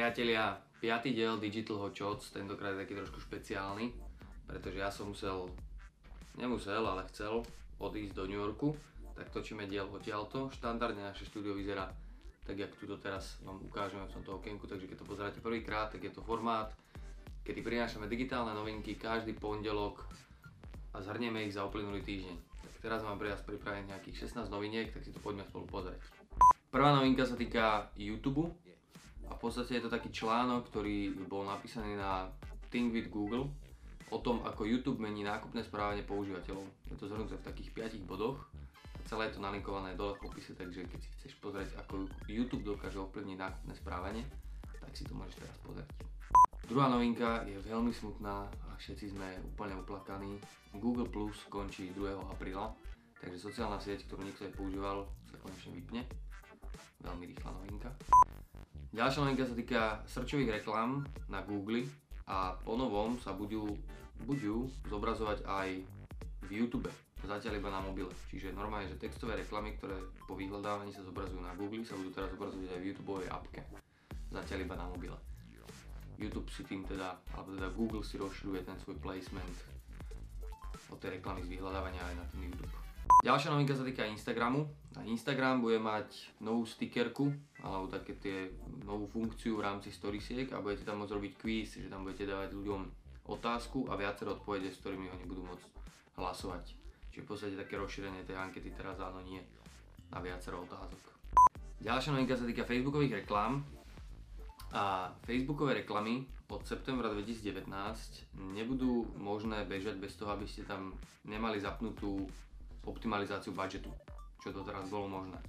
Priatelia, piatý diel Digital Hot Shots, tentokrát je taký trošku špeciálny, pretože ja som musel, nemusel, ale chcel odísť do New Yorku, tak točíme diel odtiaľto. Štandardne naše štúdio vyzerá tak, jak tu teraz vám ukážeme v tomto okienku, takže keď to pozeráte prvýkrát, tak je to formát, kedy prinášame digitálne novinky každý pondelok a zhrnieme ich za uplynulý týždeň. Tak teraz mám pre vás pripravených nejakých 16 noviniek, tak si to poďme spolu pozrieť. Prvá novinka sa týka YouTube a v podstate je to taký článok, ktorý bol napísaný na Think with Google o tom, ako YouTube mení nákupné správanie používateľov. Je to zhrnuté v takých 5 bodoch a celé je to nalinkované dole v popise, takže keď si chceš pozrieť, ako YouTube dokáže ovplyvniť nákupné správanie, tak si to môžeš teraz pozrieť. Druhá novinka je veľmi smutná a všetci sme úplne uplakaní. Google Plus končí 2. apríla, takže sociálna sieť, ktorú nikto nepoužíval, sa konečne vypne veľmi rýchla novinka. Ďalšia novinka sa týka srčových reklám na Google a po novom sa budú, budú zobrazovať aj v YouTube, zatiaľ iba na mobile. Čiže normálne, že textové reklamy, ktoré po vyhľadávaní sa zobrazujú na Google, sa budú teraz zobrazovať aj v YouTube appke. Zatiaľ iba na mobile. YouTube si tým teda, alebo teda Google si rozširuje ten svoj placement od tej reklamy z vyhľadávania aj na ten YouTube. Ďalšia novinka sa týka Instagramu. A Instagram bude mať novú stickerku, alebo také tie novú funkciu v rámci storiesiek a budete tam môcť robiť quiz, že tam budete dávať ľuďom otázku a viacero odpovede, s ktorými oni budú môcť hlasovať. Čiže v podstate také rozšírenie tej ankety teraz áno nie na viacero otázok. Ďalšia novinka sa týka Facebookových reklám. A Facebookové reklamy od septembra 2019 nebudú možné bežať bez toho, aby ste tam nemali zapnutú optimalizáciu budžetu, čo to teraz bolo možné.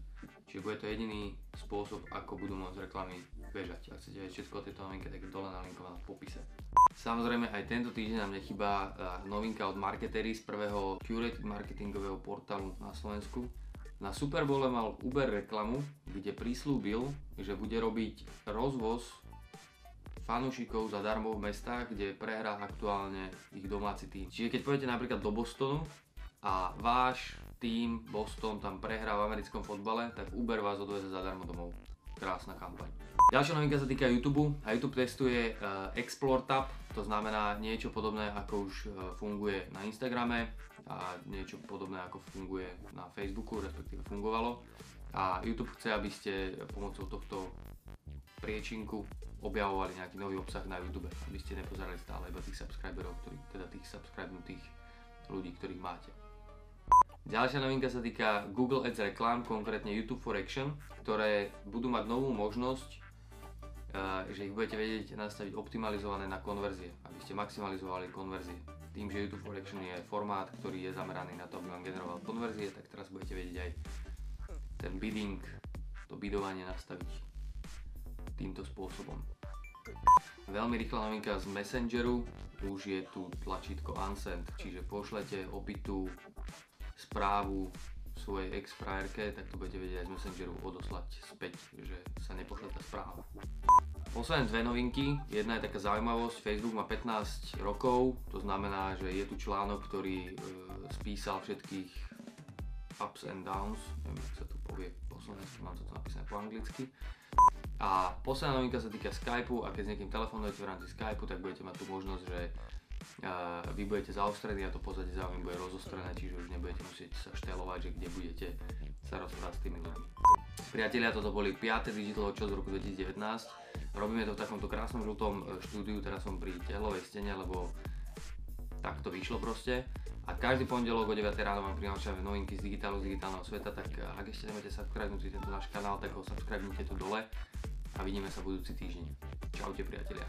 Čiže bude to jediný spôsob, ako budú môcť reklamy bežať. Ak chcete vedieť všetko o tejto novinke, tak je dole nalinkované v popise. Samozrejme aj tento týždeň nám nechybá novinka od Marketery z prvého curated marketingového portálu na Slovensku. Na Super Bowl mal Uber reklamu, kde prislúbil, že bude robiť rozvoz fanúšikov zadarmo v mestách, kde prehrá aktuálne ich domáci tým. Čiže keď pôjdete napríklad do Bostonu, a váš tým Boston tam prehrá v americkom fotbale, tak Uber vás odveze zadarmo domov. Krásna kampaň. Ďalšia novinka sa týka YouTube a YouTube testuje uh, Explore Tab, to znamená niečo podobné ako už uh, funguje na Instagrame a niečo podobné ako funguje na Facebooku, respektíve fungovalo. A YouTube chce, aby ste pomocou tohto priečinku objavovali nejaký nový obsah na YouTube, aby ste nepozerali stále iba tých subscriberov, ktorý, teda tých subscribnutých ľudí, ktorých máte. Ďalšia novinka sa týka Google Ads reklám, konkrétne YouTube for Action, ktoré budú mať novú možnosť, eh, že ich budete vedieť nastaviť optimalizované na konverzie, aby ste maximalizovali konverzie. Tým, že YouTube for Action je formát, ktorý je zameraný na to, aby vám generoval konverzie, tak teraz budete vedieť aj ten bidding, to bidovanie nastaviť týmto spôsobom. Veľmi rýchla novinka z Messengeru, už je tu tlačítko Unsend, čiže pošlete opitú správu svojej ex frajerke, tak to budete vedieť aj z Messengeru odoslať späť, že sa nepošle tá správa. Posledné dve novinky. Jedna je taká zaujímavosť, Facebook má 15 rokov, to znamená, že je tu článok, ktorý e, spísal všetkých ups and downs, neviem, ako sa to povie po slovensky, mám to tu napísané po anglicky. A posledná novinka sa týka Skypeu a keď s niekým telefonujete v rámci Skypeu, tak budete mať tu možnosť, že vy budete zaostrení a to pozadie za vami bude rozostrené, čiže už nebudete musieť sa štelovať, že kde budete sa rozprávať s tými ľuďmi. Priatelia, toto boli 5. Digital Hot z roku 2019. Robíme to v takomto krásnom žltom e, štúdiu, teraz som pri tehlovej stene, lebo tak to vyšlo proste. A každý pondelok o 9 ráno vám prinášame novinky z digitálu, z digitálneho sveta, tak e, ak ešte nemáte subscribenutý tento náš kanál, tak ho subscribnite tu dole a vidíme sa budúci týždeň. Čaute priatelia.